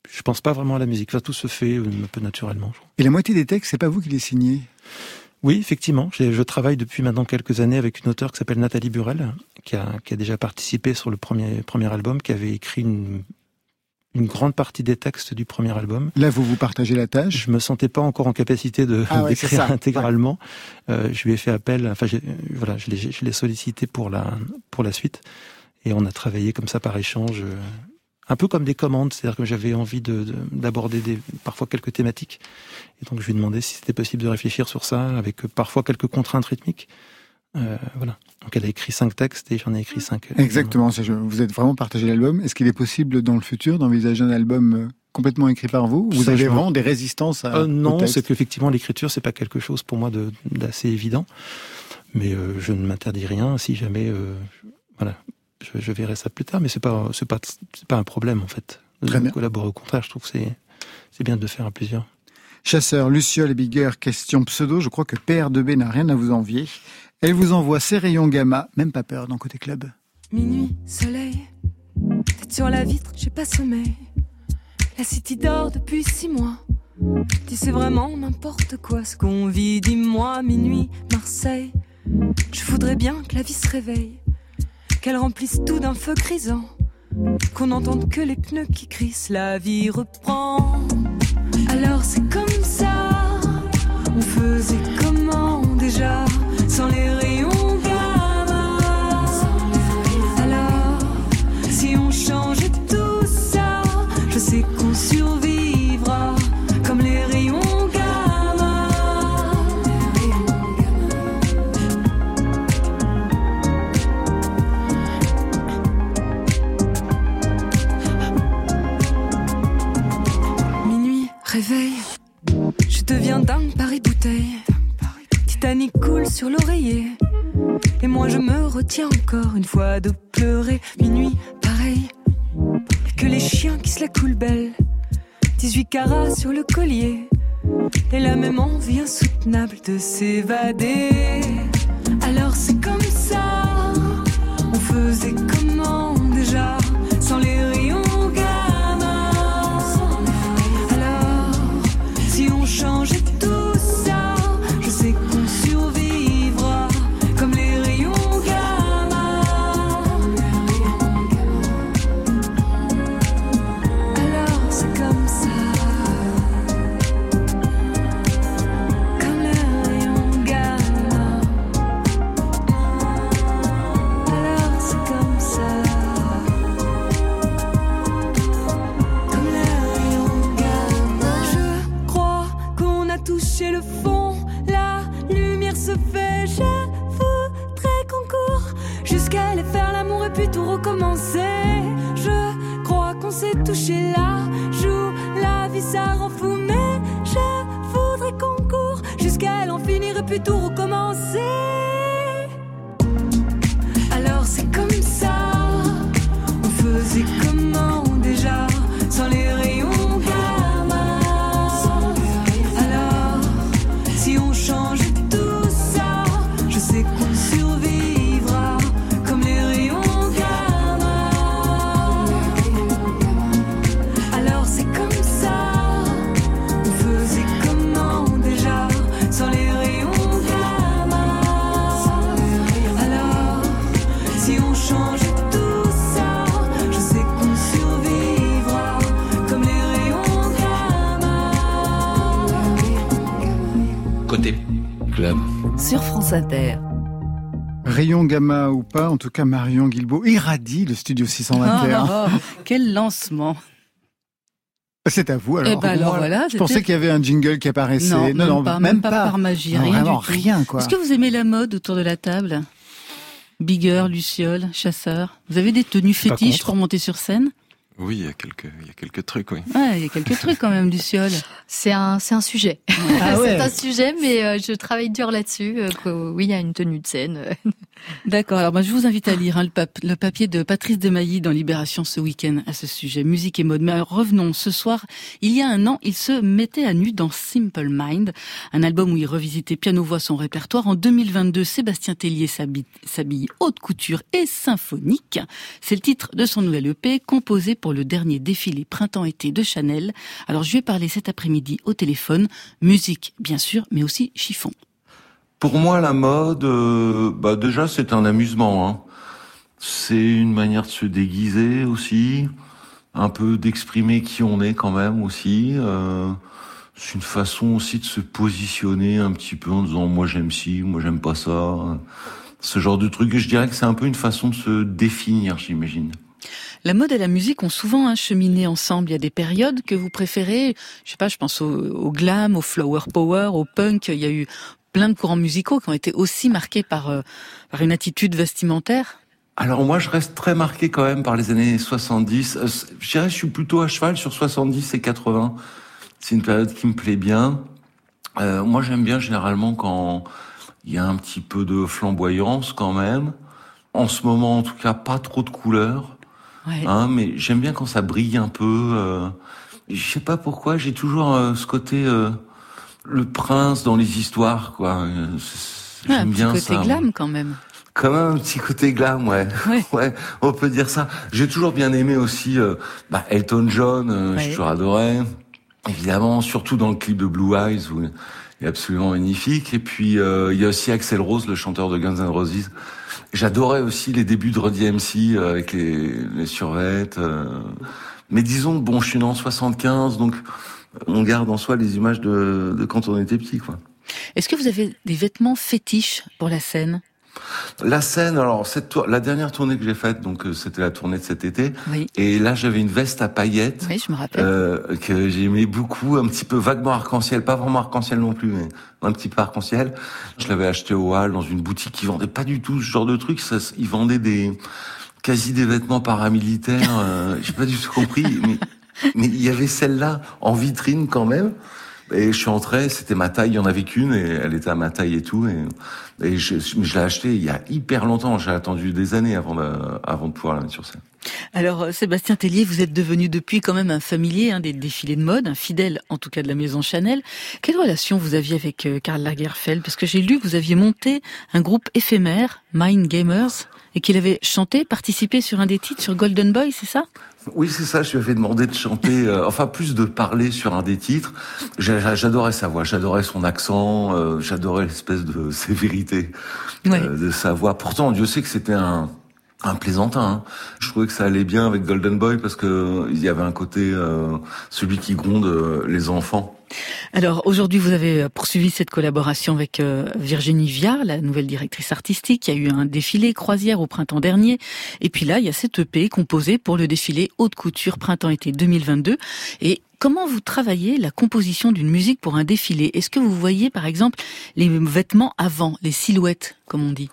je pense pas vraiment à la musique. Enfin, tout se fait un peu naturellement. Et la moitié des textes, c'est pas vous qui les signez? Oui, effectivement. Je travaille depuis maintenant quelques années avec une auteure qui s'appelle Nathalie Burel, qui a, qui a déjà participé sur le premier, premier album, qui avait écrit une une grande partie des textes du premier album. Là, vous vous partagez la tâche? Je me sentais pas encore en capacité de ah d'écrire intégralement. Euh, je lui ai fait appel. Enfin, voilà, je l'ai, je l'ai sollicité pour la pour la suite, et on a travaillé comme ça par échange, euh, un peu comme des commandes. C'est-à-dire que j'avais envie de, d'aborder des parfois quelques thématiques, et donc je lui ai demandé si c'était possible de réfléchir sur ça avec parfois quelques contraintes rythmiques. Euh, voilà. Donc elle a écrit cinq textes et j'en ai écrit cinq. Euh, Exactement. Vous êtes vraiment partagé l'album. Est-ce qu'il est possible dans le futur d'envisager un album euh, complètement écrit par vous Vous avez vraiment des résistances à Non, c'est qu'effectivement l'écriture c'est pas quelque chose pour moi d'assez évident. Mais je ne m'interdis rien si jamais voilà je, verrai ça plus tard. Mais c'est pas c'est pas c'est pas un problème en fait de collaborer. Au contraire, je trouve que c'est c'est bien de le faire à plusieurs. Chasseur, Luciole et Bigger, question pseudo. Je crois que PR2B n'a rien à vous envier. Elle vous envoie ses rayons gamma, même pas peur dans Côté Club. Minuit, soleil, tête sur la vitre, j'ai pas sommeil. La city dort depuis six mois. Dis c'est vraiment n'importe quoi ce qu'on vit, dis-moi, minuit, Marseille. Je voudrais bien que la vie se réveille, qu'elle remplisse tout d'un feu grisant, qu'on n'entende que les pneus qui crissent, la vie reprend. Alors c'est comme ça, on faisait comment? Déjà sans les rayons pas, en tout cas Marion Guilbault irradie le studio 621. Oh, oh, quel lancement C'est à vous alors. Eh ben alors Moi, voilà, Je pensais qu'il y avait un jingle qui apparaissait. Non, même pas, même pas par magie, Non, rien vraiment du tout. rien quoi. Est-ce que vous aimez la mode autour de la table? Bigger, Luciole, chasseur. Vous avez des tenues fétiches pour monter sur scène? Oui, il y a quelques, il y a quelques trucs, oui. Ouais, il y a quelques trucs quand même, Luciole. C'est un, c'est un sujet. Ah ouais. c'est un sujet, mais euh, je travaille dur là-dessus. euh, oui, il y a une tenue de scène. D'accord, alors moi je vous invite à lire hein, le, pap- le papier de Patrice Demailly dans Libération ce week-end à ce sujet, musique et mode. Mais alors, revenons, ce soir, il y a un an, il se mettait à nu dans Simple Mind, un album où il revisitait piano-voix son répertoire. En 2022, Sébastien Tellier s'habille s'habille haute couture et symphonique. C'est le titre de son nouvel EP, composé pour le dernier défilé printemps-été de Chanel. Alors je ai parlé cet après-midi au téléphone, musique bien sûr, mais aussi chiffon. Pour moi, la mode, euh, bah déjà, c'est un amusement. Hein. C'est une manière de se déguiser aussi, un peu d'exprimer qui on est quand même aussi. Euh, c'est une façon aussi de se positionner un petit peu en disant moi j'aime ci, moi j'aime pas ça. Ce genre de truc. Je dirais que c'est un peu une façon de se définir, j'imagine. La mode et la musique ont souvent cheminé ensemble. Il y a des périodes que vous préférez. Je sais pas, je pense au, au glam, au flower power, au punk. Il y a eu plein de courants musicaux qui ont été aussi marqués par, euh, par une attitude vestimentaire. Alors moi, je reste très marqué quand même par les années 70. Euh, Je dirais, je suis plutôt à cheval sur 70 et 80. C'est une période qui me plaît bien. Euh, moi, j'aime bien généralement quand il y a un petit peu de flamboyance quand même. En ce moment, en tout cas, pas trop de couleurs. Ouais. Hein, mais j'aime bien quand ça brille un peu. Euh, je sais pas pourquoi, j'ai toujours euh, ce côté euh, le prince dans les histoires, quoi. Euh, c'est- Ouais, un J'aime petit côté ça. glam quand même. Quand même un petit côté glam, ouais. Ouais. Ouais, on peut dire ça. J'ai toujours bien aimé aussi euh, bah, Elton John, euh, j'ai toujours adoré. Évidemment, surtout dans le clip de Blue Eyes, où il est absolument magnifique. Et puis, euh, il y a aussi Axel Rose, le chanteur de Guns N' Roses. J'adorais aussi les débuts de Run DMC euh, avec les, les survettes. euh. Mais disons, bon, je suis né en 75, donc on garde en soi les images de, de quand on était petit, quoi. Est-ce que vous avez des vêtements fétiches pour la scène? La scène, alors cette tour- la dernière tournée que j'ai faite, donc euh, c'était la tournée de cet été, Oui. et là j'avais une veste à paillettes Oui, je me rappelle. euh, que j'aimais beaucoup, un petit peu vaguement arc-en-ciel, pas vraiment arc-en-ciel non plus, mais un petit peu arc-en-ciel. Je l'avais acheté au Hall dans une boutique qui vendait pas du tout ce genre de trucs. Ça, ils vendaient des quasi des vêtements paramilitaires. Euh, j'ai pas du tout compris, mais mais il y avait celle-là en vitrine quand même. Et je suis entré, c'était ma taille, il y en avait qu'une, et elle était à ma taille et tout. Et, je, l'ai acheté il y a hyper longtemps. J'ai attendu des années avant de, avant de pouvoir la mettre sur scène. Alors, euh, Sébastien Tellier, vous êtes devenu depuis quand même un familier hein, des défilés de mode, un fidèle en tout cas de la maison Chanel. Quelle relation vous aviez avec euh, Karl Lagerfeld? Parce que j'ai lu que vous aviez monté un groupe éphémère, Mind Gamers, et qu'il avait chanté, participé sur un des titres, sur Golden Boy, c'est ça? Oui, c'est ça. Je lui avais demandé de chanter, euh, enfin plus de parler sur un des titres. J'a- J'adorais sa voix, j'adorais son accent, euh, j'adorais l'espèce de sévérité euh, de sa voix. Pourtant, Dieu sait que c'était un un plaisantin. hein. Je trouvais que ça allait bien avec Golden Boy parce que il y avait un côté euh, celui qui gronde les enfants. Alors aujourd'hui, vous avez euh, poursuivi cette collaboration avec euh, Virginie Viard, la nouvelle directrice artistique. Il y a eu un défilé croisière au printemps dernier. Et puis là, il y a cette EP composée pour le défilé haute couture printemps-été 2022. Et comment vous travaillez la composition d'une musique pour un défilé? Est-ce que vous voyez, par exemple, les vêtements avant, les silhouettes, comme on dit?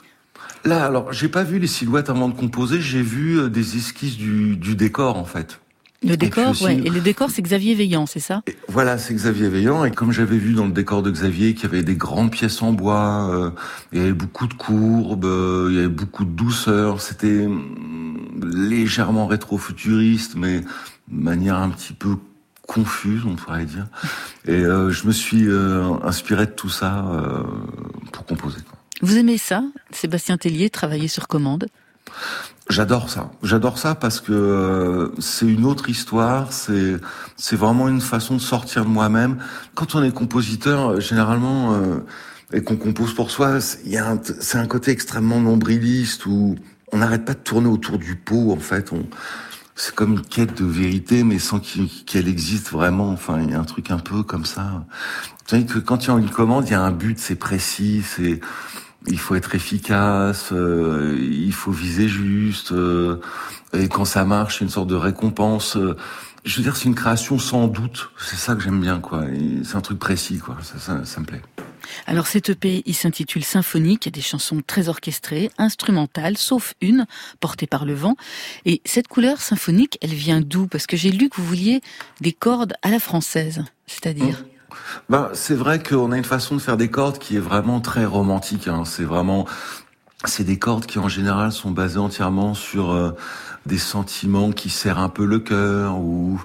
Là, alors, j'ai pas vu les silhouettes avant de composer, j'ai vu euh, des esquisses du, du décor, en fait. Le décor, ouais. Et le décor, c'est Xavier Veillant, c'est ça? Voilà, c'est Xavier Veillant. Et comme j'avais vu dans le décor de Xavier qu'il y avait des grandes pièces en bois, euh, il y avait beaucoup de courbes, euh, il y avait beaucoup de douceur. C'était mm, légèrement rétro-futuriste, mais de manière un petit peu confuse, on pourrait dire. Et euh, je me suis inspiré de tout ça pour composer. Vous aimez ça, Sébastien Tellier, travailler sur commande? J'adore ça. J'adore ça parce que euh, c'est une autre histoire. C'est c'est vraiment une façon de sortir de moi-même. Quand on est compositeur, généralement, euh, et qu'on compose pour soi, il y a c'est un côté extrêmement nombriliste où on n'arrête pas de tourner autour du pot. En fait, on c'est comme une quête de vérité, mais sans qu'elle existe vraiment. Enfin, il y a un truc un peu comme ça. Tu que quand il y a une commande, il y a un but, c'est précis, c'est il faut être efficace, euh, il faut viser juste, euh, et quand ça marche, une sorte de récompense. Euh, je veux dire, c'est une création sans doute. C'est ça que j'aime bien, quoi. C'est un truc précis, quoi. Ça, ça, ça me plaît. Alors cette EP, il s'intitule Symphonique, il y a des chansons très orchestrées, instrumentales, sauf une, portée par le vent. Et cette couleur symphonique, elle vient d'où? Parce que j'ai lu que vous vouliez des cordes à la française, c'est-à-dire? Ben, c'est vrai qu'on a une façon de faire des cordes qui est vraiment très romantique. Hein. C'est vraiment, c'est des cordes qui en général sont basées entièrement sur euh, des sentiments qui serrent un peu le cœur, ou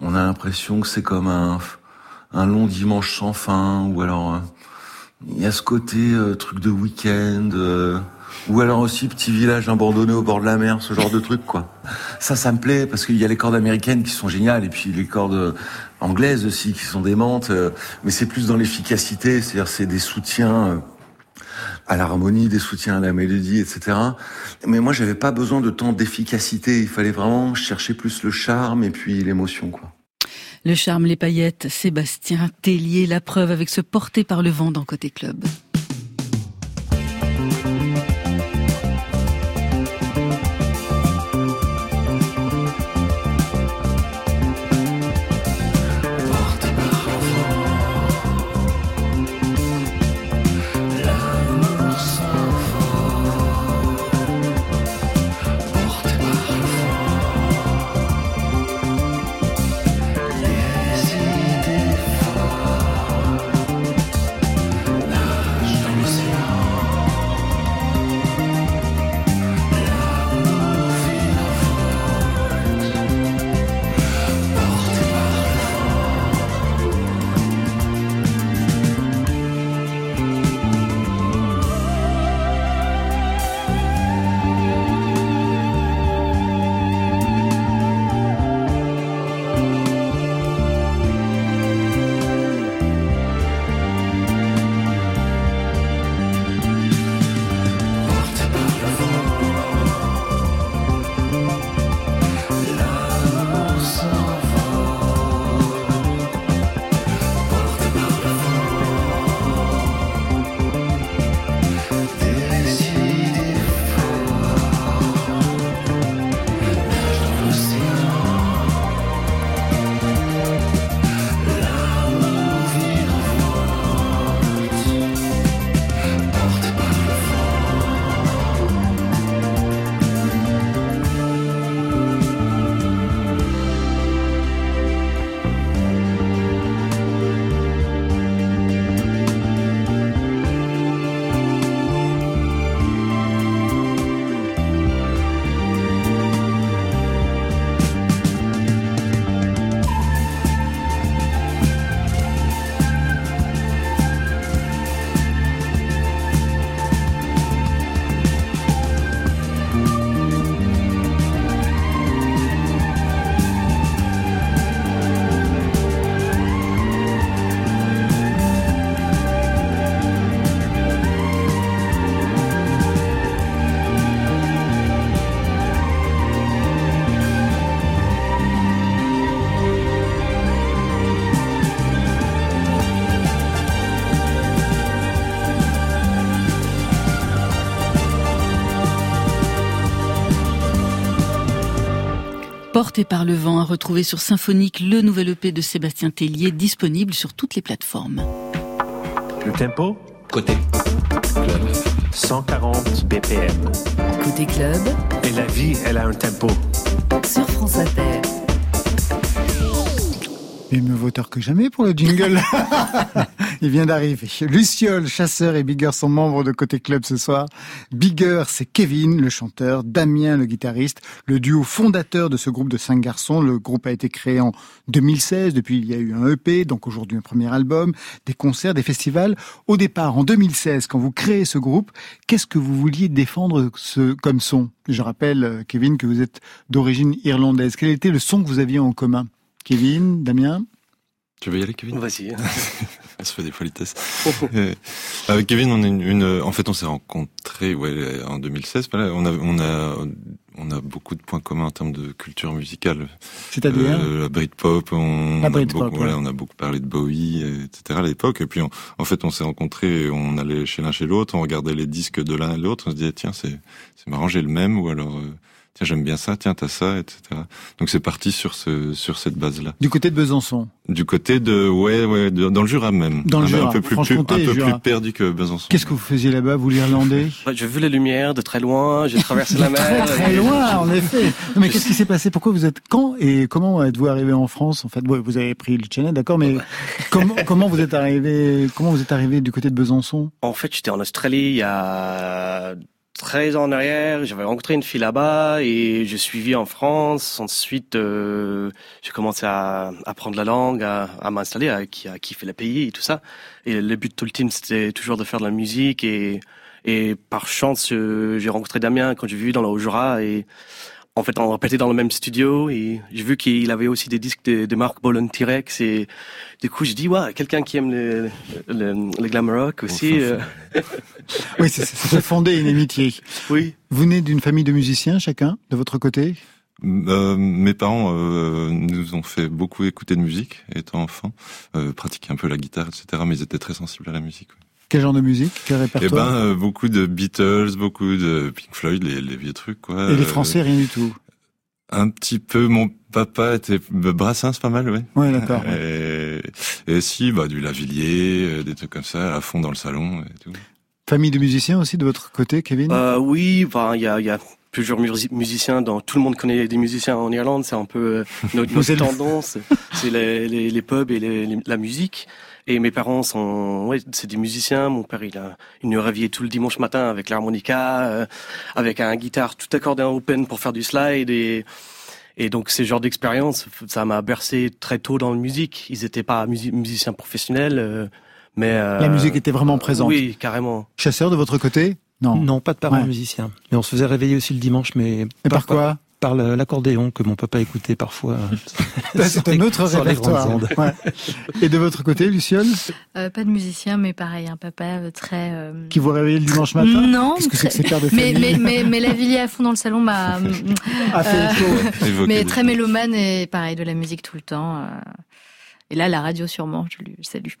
on a l'impression que c'est comme un, un long dimanche sans fin, ou alors euh, il y a ce côté euh, truc de week-end. Ou alors aussi petit village abandonné au bord de la mer, ce genre de truc quoi. Ça, ça me plaît parce qu'il y a les cordes américaines qui sont géniales et puis les cordes anglaises aussi qui sont démentes. Euh, mais c'est plus dans l'efficacité, c'est-à-dire c'est des soutiens euh, à l'harmonie, des soutiens à la mélodie, etc. Mais moi, j'avais pas besoin de tant d'efficacité. Il fallait vraiment chercher plus le charme et puis l'émotion, quoi. Le charme, les paillettes, Sébastien Tellier, la preuve avec ce porté par le vent dans Côté Club. Par le vent à retrouver sur Symphonique le nouvel EP de Sébastien Tellier disponible sur toutes les plateformes. Le tempo? Côté club. 140 BPM. Côté club. Et la vie, elle a un tempo. Sur France Inter. Et mieux voteur que jamais pour le jingle. Il vient d'arriver. Luciole, Chasseur et Bigger sont membres de Côté Club ce soir. Bigger, c'est Kevin, le chanteur, Damien, le guitariste, le duo fondateur de ce groupe de cinq garçons. Le groupe a été créé en 2016. Depuis, il y a eu un EP, donc aujourd'hui un premier album, des concerts, des festivals. Au départ, en 2016, quand vous créez ce groupe, qu'est-ce que vous vouliez défendre ce, comme son? Je rappelle, Kevin, que vous êtes d'origine irlandaise. Quel était le son que vous aviez en commun? Kevin, Damien? Tu veux y aller, Kevin? Vas-y. On se fait des politesses. Euh, avec Kevin, on est une, une- en fait, on s'est rencontrés, ouais, en 2016. Voilà, on a, on a, on a beaucoup de points communs en termes de culture musicale. C'est-à-dire Euh, la Britpop, on, La on a beaucoup, voilà, ouais. on a beaucoup parlé de Bowie, etc. à l'époque. Et puis, on- en fait, on s'est rencontrés, on allait chez l'un chez l'autre, on regardait les disques de l'un et de l'autre, on se disait tiens, c'est, c'est marrant, j'ai le même, ou alors euh, tiens, j'aime bien ça, tiens, t'as ça, etc. Donc, c'est parti sur ce, sur cette base-là. Du côté de Besançon. Du côté de, ouais, ouais, de- dans le Jura même. Dans le Jura, un peu plus, un peu Jura. plus perdu que Besançon. Qu'est-ce que vous faisiez là-bas, vous l'Irlandais Ouais, J'ai vu les lumières de très loin, j'ai traversé la mer. Très très loin, en effet. Non, mais qu'est-ce qui s'est passé? Pourquoi vous êtes quand et comment êtes-vous arrivé en France En fait, ouais, vous avez pris le channel, d'accord, mais comment comment vous êtes arrivé Comment vous êtes arrivé du côté de Besançon? En fait, j'étais en Australie il y a 13 ans en arrière. J'avais rencontré une fille là-bas et j'ai suivi en France. Ensuite, euh, j'ai commencé à apprendre la langue, à, m'installer, à, kiffer le pays et tout ça. Et le but ultime, c'était toujours de faire de la musique. Et, et par chance, euh, j'ai rencontré Damien quand j'ai vu dans le Haut-Jura. Et en fait, on répétait dans le même studio. Et j'ai vu qu'il avait aussi des disques de, de marque Bolon T-Rex. Et du coup, j'ai dit, ouais, quelqu'un qui aime le, le, le glam rock aussi. euh, Oui, c'est- ça fait fonder une amitié. oui. Vous venez d'une famille de musiciens, chacun, de votre côté Euh, mes parents euh, nous ont fait beaucoup écouter de musique étant enfants, euh, pratiquer un peu la guitare, etc. Mais ils étaient très sensibles à la musique. ouais. Quel genre de musique Quel Eh répertoire ben, euh, beaucoup de Beatles, beaucoup de Pink Floyd, les, les vieux trucs, quoi. Et les Euh, Français, rien du tout. Un petit peu. Mon papa était Brassens, pas mal, ouais. Ouais, d'accord. Et, et si, bah du Lavillier, euh, des trucs comme ça, à fond dans le salon et tout. Famille de musiciens aussi de votre côté, Kevin? Euh, oui, enfin, il y a, y a plusieurs musi- musiciens. Dans, tout le monde connaît des musiciens en Irlande. C'est un peu euh, notre, notre tendance. C'est les, les, les pubs et les- les- la musique. Et mes parents sont, ouais, c'est des musiciens. Mon père, il a, il nous réveillait tout le dimanche matin avec l'harmonica, euh, avec un guitare tout accordé en open pour faire du slide et et donc ces genres d'expériences, ça m'a bercé très tôt dans la musique. Ils étaient pas musi- musiciens professionnels, euh, mais euh, La musique était vraiment présente. Oui, carrément. Chasseur de votre côté? Non. Non, pas de parents Ouais. musiciens. Mais on se faisait réveiller aussi le dimanche, mais Et par quoi Par l'accordéon que mon papa écoutait parfois. Bah, C'est un autre répertoire. Ouais. Et de votre côté, Luciole Euh, pas de musicien, mais pareil, un papa euh, très. euh, Qui vous réveille le dimanche matin Non, Qu'est-ce que c'est que très- ces pères de mais, famille mais, mais, mais la Villiers à fond dans le salon m'a. A fait euh, mais très mélomane et pareil, de la musique tout le temps. euh. Et là, la radio sûrement, je lui salue.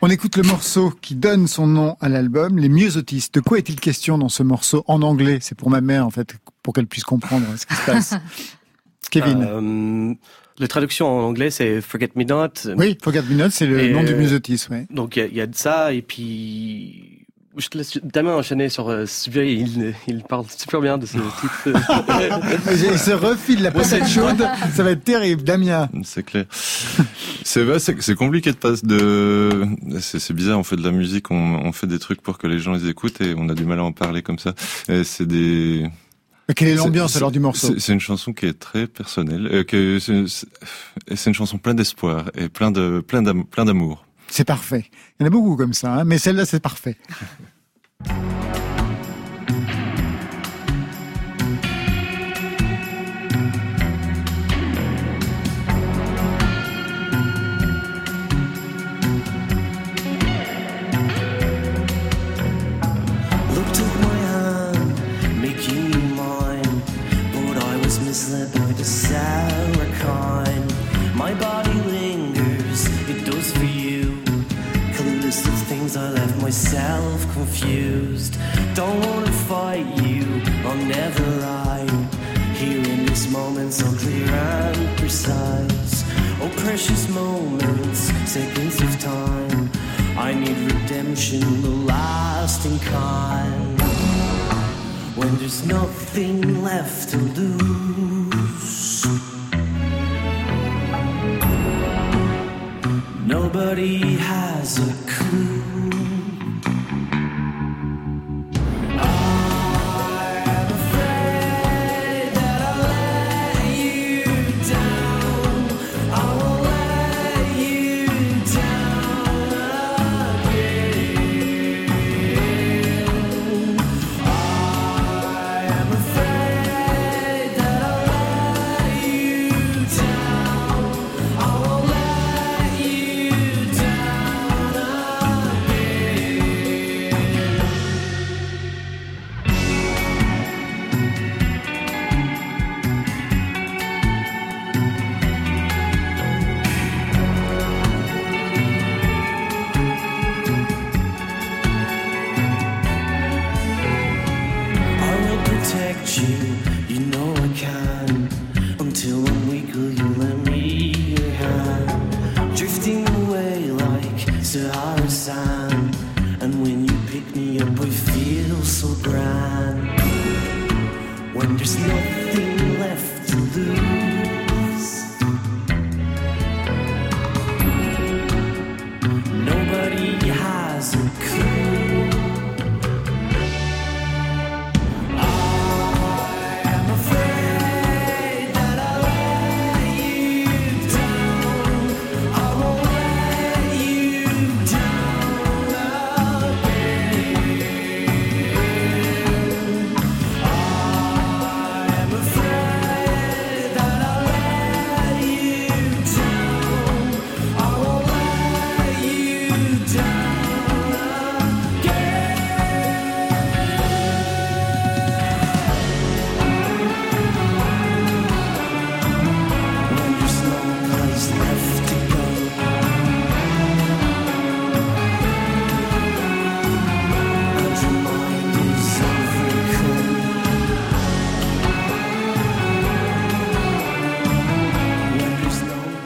On écoute le morceau qui donne son nom à l'album, Les Myosotis. De quoi est-il question dans ce morceau en anglais? C'est pour ma mère, en fait, pour qu'elle puisse comprendre ce qui se passe. Kevin. Euh, la traduction en anglais, c'est Forget Me Not. oui, Forget Me Not, c'est le Et, nom du euh, ouais. Donc il y a- il y, a de ça et puis je te laisse Damien enchaîner sur euh, ce sujet. Il, il parle super bien de ce titre. Il se refile la patate chaude, ça va être terrible. Damien. C'est clair. c'est vrai, c'est compliqué de passer de. C'est bizarre. On fait de la musique, on, on fait des trucs pour que les gens les écoutent et on a du mal à en parler comme ça. C'est des. Quelle est l'ambiance alors du morceau C'est une chanson qui est très personnelle. euh, que c'est une chanson pleine d'espoir et plein de plein d'amour. C'est parfait. Il y en a beaucoup comme ça, hein, mais celle-là, c'est parfait. the lasting kind. When there's nothing left to lose, nobody has a clue.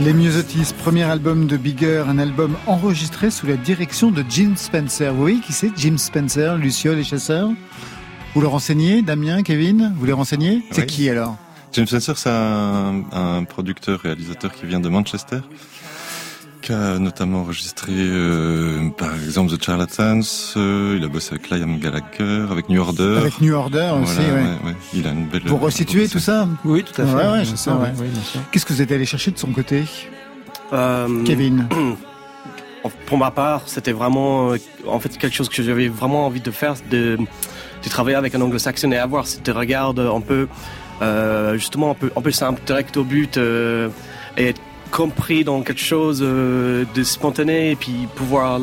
Les Musotis, premier album de Bigger, un album enregistré sous la direction de Jim Spencer. Vous voyez qui c'est Jim Spencer, Luciole et Chasseur Vous le renseignez, Damien, Kevin? Vous les renseignez? C'est Oui. qui alors? James Spencer, c'est un, un producteur, réalisateur qui vient de Manchester, qui a notamment enregistré, euh, par exemple, The Charlatans. euh, il a bossé avec Liam Gallagher, avec New Order. Avec New Order aussi, ouais. ouais, ouais. Il a une belle. Pour resituer tout ça Oui, tout à fait. Ouais, je sais, oui. Qu'est-ce que vous êtes allé chercher de son côté Euh, Kevin Pour ma part, c'était vraiment, en fait, quelque chose que j'avais vraiment envie de faire, de, de travailler avec un anglo-saxon et avoir ce regard un peu, euh, justement, un peu, un peu simple, direct au but, euh, et être compris dans quelque chose euh, de spontané, et puis pouvoir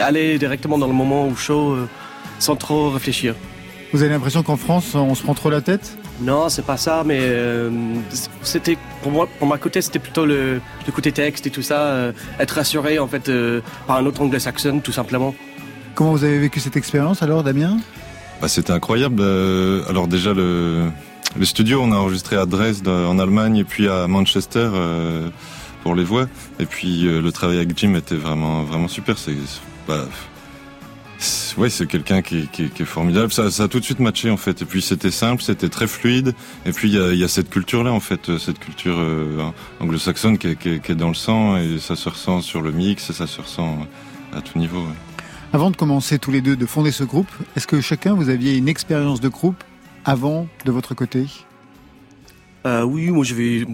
aller directement dans le moment où chaud, euh, sans trop réfléchir. Vous avez l'impression qu'en France, on se prend trop la tête? Non, c'est pas ça, mais euh, c'était pour moi, pour ma côté, c'était plutôt le, le côté texte et tout ça, euh, être rassuré en fait euh, par un autre anglo-saxon, tout simplement. Comment vous avez vécu cette expérience alors, Damien? Bah, c'était incroyable. Euh, alors déjà le, le studio, on a enregistré à Dresde en Allemagne et puis à Manchester euh, pour les voix. Et puis euh, le travail avec Jim était vraiment vraiment super. C'est ouais, c'est quelqu'un qui, est- formidable. Ça, ça a tout de suite matché en fait. Et puis c'était simple, c'était très fluide. Et puis il y a, cette culture là en fait, euh, cette culture euh, anglo-saxonne qui, est- dans le sang et ça se ressent sur le mix et ça se ressent à tout niveau. Avant de commencer tous les deux de fonder ce groupe, est-ce que chacun vous aviez une expérience de groupe avant de votre côté Euh, oui, moi j'ai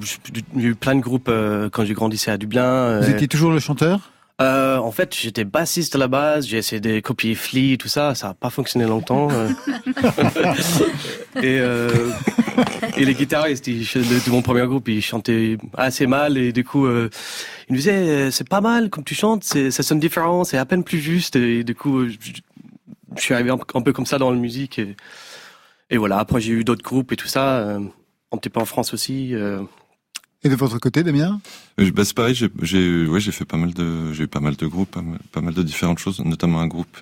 eu plein de groupes euh, quand j'ai grandi à Dublin. Vous euh, étiez toujours le chanteur Euh, en fait, j'étais bassiste à la base, j'ai essayé de copier Flea et tout ça, ça n'a pas fonctionné longtemps. et, euh, et les guitaristes ils de, de mon premier groupe, ils chantaient assez mal et du coup, euh, ils me disaient c'est pas mal comme tu chantes, ça sonne différent, c'est à peine plus juste. Et du coup, je, je suis arrivé un, peu- un peu comme ça dans la musique. Et, et voilà, après j'ai eu d'autres groupes et tout ça, euh, un petit peu en France aussi. euh. Et de votre côté, Damien Euh, Bah, c'est pareil, j'ai, j'ai, ouais, j'ai fait pas mal de, j'ai eu pas mal de groupes, pas mal, pas mal de différentes choses, notamment un groupe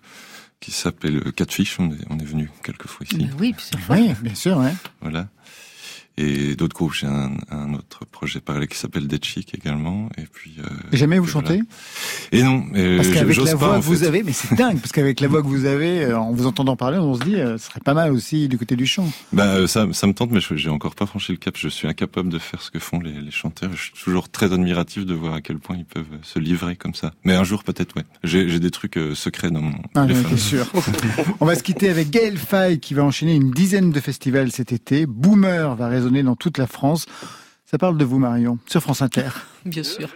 qui s'appelle Catfish. On est, on est venu quelques fois ici. Ben oui, plusieurs fois. Oui, bien sûr. Ouais. Voilà. Et d'autres groupes, j'ai un, un autre projet parallèle qui s'appelle Dead Chic également. Et puis. euh, jamais vous voilà. chantez Et non, Parce qu'avec la voix que vous avez, mais c'est dingue, parce qu'avec la voix que vous avez, euh, en vous entendant parler, on se dit, euh, ce serait pas mal aussi du côté du chant. Bah, ça, ça me tente, mais je- j'ai encore pas franchi le cap. Je suis incapable de faire ce que font les, les chanteurs. Je suis toujours très admiratif de voir à quel point ils peuvent se livrer comme ça. Mais un jour, peut-être, ouais. J'ai des trucs secrets dans mon Ah, c'est sûr. On va se quitter avec Gaël Faye qui va enchaîner une dizaine de festivals cet été. Boomer va dans toute la France. Ça parle de vous, Marion, sur France Inter. Bien sûr.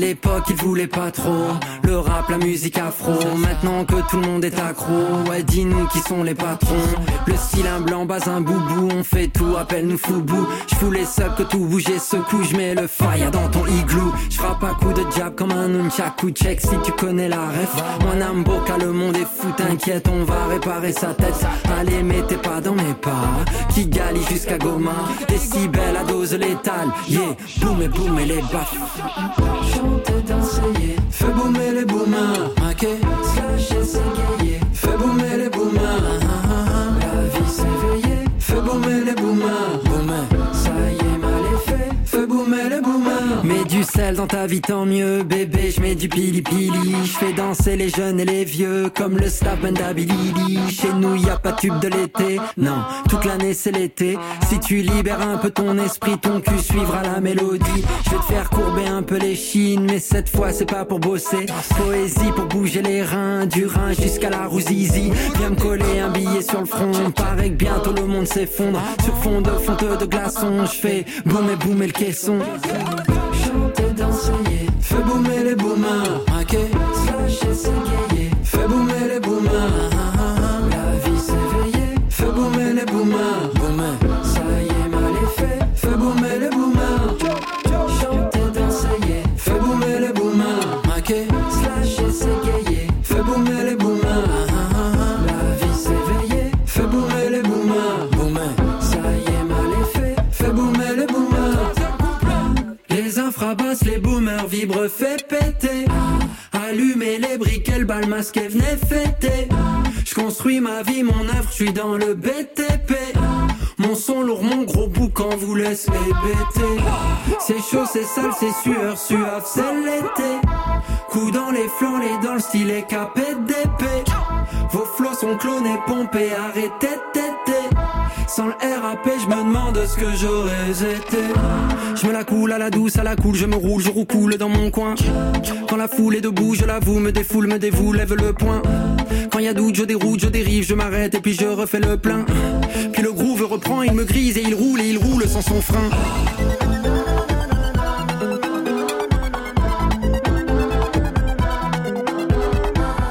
L'époque, ils voulaient pas trop le rap, la musique afro. Maintenant que tout le monde est accro, ouais, dis-nous qui sont les patrons. Le un blanc, bas un boubou, on fait tout, appelle-nous foubou. J'fous les subs que tout bouge et secoue, j'mets le fire dans ton igloo. J'frappe à coup de jab comme un nunchaku, check si tu connais la ref. Moi, Namboka, le monde est fou, t'inquiète, on va réparer sa tête. Allez, mettez pas dans mes pas, qui galie jusqu'à Goma. Décibels à dose létale, yeah, boum et boum et les baffes. Fais boomer les boomers, ok Slasher, s'égayer. Fais boomer les boomers, ah, ah, ah. la vie s'éveiller. Fais boomer les boomers, dans ta vie, tant mieux, bébé. Je mets du pili pili. Je fais danser les jeunes et les vieux, comme le staff d'Abilidi. Chez nous, y a pas tube de l'été. Non, toute l'année c'est l'été. Si tu libères un peu ton esprit, ton cul suivra la mélodie. Je vais te faire courber un peu les chines, mais cette fois c'est pas pour bosser. Poésie pour bouger les reins, du rein jusqu'à la rouzizi. Viens me coller un billet sur le front. Paraît que bientôt le monde s'effondre. Sur fond de fonte de glaçons, je fais boum et boum et le caisson. Fais boomer les boomers, ok. Slasher, s'égayer. Fais boomer les boomers, fait péter. Allumer les briquets, le bal masqué, venez fêter. Je construis ma vie, mon œuvre, je suis dans le BTP. Mon son lourd, mon gros boucan vous laisse hébéter. C'est chaud, c'est sale, c'est sueur, suave, c'est l'été. Coup les flancs, les dans le style et capé d'épée. Vos flots sont clonés, pompés, arrêtez téter. Sans le RAP, je me demande ce que j'aurais été. Je me la coule à la douce, à la cool, je me roule, je roucoule dans mon coin. Quand la foule est debout, je l'avoue, me défoule, me dévoue, lève le poing. Quand y a doute, je déroute, je dérive, je m'arrête et puis je refais le plein. Puis le groove reprend, il me grise et il roule et il roule sans son frein.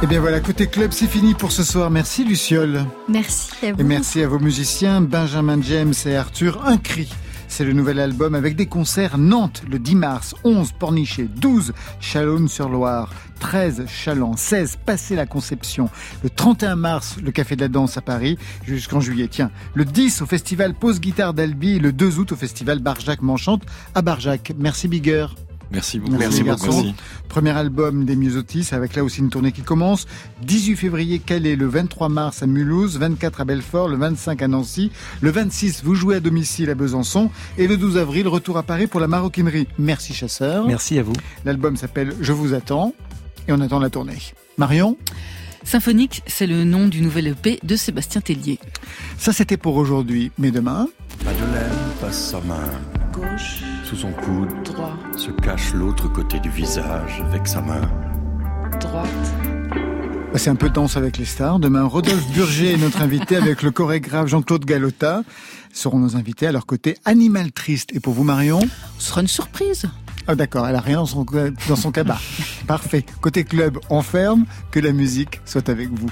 Bien voilà, côté club, c'est fini pour ce soir. Merci Luciole. Merci à vous. Et merci à vos musiciens, Benjamin James et Arthur. Un cri. C'est le nouvel album avec des concerts Nantes le 10 mars, 11 Pornichet, 12 Chalonne-sur-Loire, 13 Chaland, 16 Passé la Conception, le 31 mars le Café de la Danse à Paris jusqu'en juillet. Tiens, le 10 au festival Pause Guitare d'Albi et le 2 août au festival Barjac Manchante à Barjac. Merci Bigger. Merci beaucoup. Merci, Merci. Merci. Premier album des Myosotis, avec là aussi une tournée qui commence. 18 février, Calais, le 23 mars à Mulhouse, 24 à Belfort, le 25 à Nancy, le 26, vous jouez à domicile à Besançon, et le 12 avril, retour à Paris pour la maroquinerie. Merci chasseur. Merci à vous. L'album s'appelle Je vous attends, et on attend la tournée. Marion Symphonique, c'est le nom du nouvel EP de Sébastien Tellier. Ça c'était pour aujourd'hui, mais demain... Madeleine passe sa main Gauche, sous son coude, droit, se cache l'autre côté du visage avec sa main. droite. Bah, C'est un peu danse avec les stars. Demain, Rodolphe Burger est notre invité avec le chorégraphe Jean-Claude Galota. Seront nos invités à leur côté Animal Triste. Et pour vous, Marion Ce sera une surprise. Ah d'accord, elle a rien dans son, dans son cabas. Parfait. Côté club, on ferme. Que la musique soit avec vous.